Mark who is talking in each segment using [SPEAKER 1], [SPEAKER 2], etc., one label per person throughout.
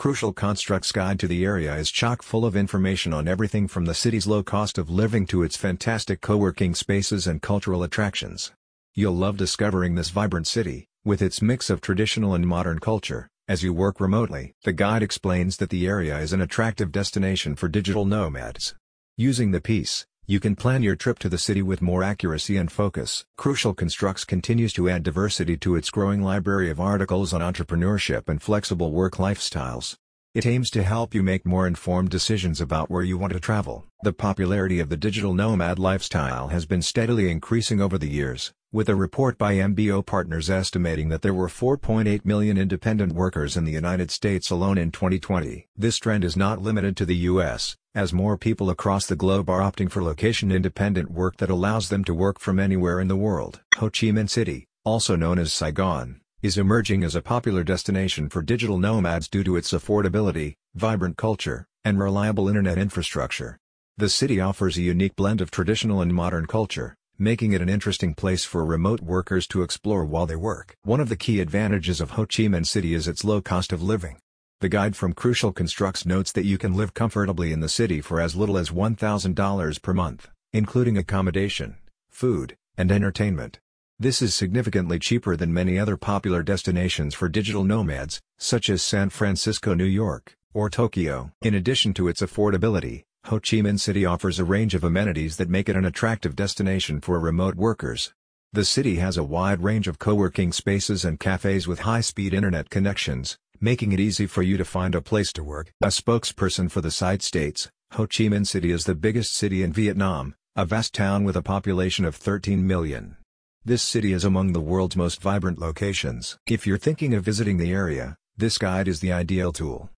[SPEAKER 1] Crucial Construct's guide to the area is chock full of information on everything from the city's low cost of living to its fantastic co-working spaces and cultural attractions. You'll love discovering this vibrant city, with its mix of traditional and modern culture, as you work remotely. The guide explains that the area is an attractive destination for digital nomads. Using the piece, you can plan your trip to the city with more accuracy and focus. Crucial Constructs continues to add diversity to its growing library of articles on entrepreneurship and flexible work lifestyles. It aims to help you make more informed decisions about where you want to travel. The popularity of the digital nomad lifestyle has been steadily increasing over the years, with a report by MBO Partners estimating that there were 4.8 million independent workers in the United States alone in 2020. This trend is not limited to the U.S., as more people across the globe are opting for location-independent work that allows them to work from anywhere in the world. Ho Chi Minh City, also known as Saigon, is emerging as a popular destination for digital nomads due to its affordability, vibrant culture, and reliable internet infrastructure. The city offers a unique blend of traditional and modern culture, making it an interesting place for remote workers to explore while they work. One of the key advantages of Ho Chi Minh City is its low cost of living. The guide from Crucial Constructs notes that you can live comfortably in the city for as little as $1,000 per month, including accommodation, food, and entertainment. This is significantly cheaper than many other popular destinations for digital nomads, such as San Francisco, New York, or Tokyo. In addition to its affordability, Ho Chi Minh City offers a range of amenities that make it an attractive destination for remote workers. The city has a wide range of co-working spaces and cafes with high-speed internet connections, making it easy for you to find a place to work. A spokesperson for the site states, Ho Chi Minh City is the biggest city in Vietnam, a vast town with a population of 13 million. This city is among the world's most vibrant locations. If you're thinking of visiting the area, this guide is the ideal tool.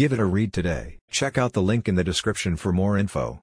[SPEAKER 1] Give it a read today. Check out the link in the description for more info.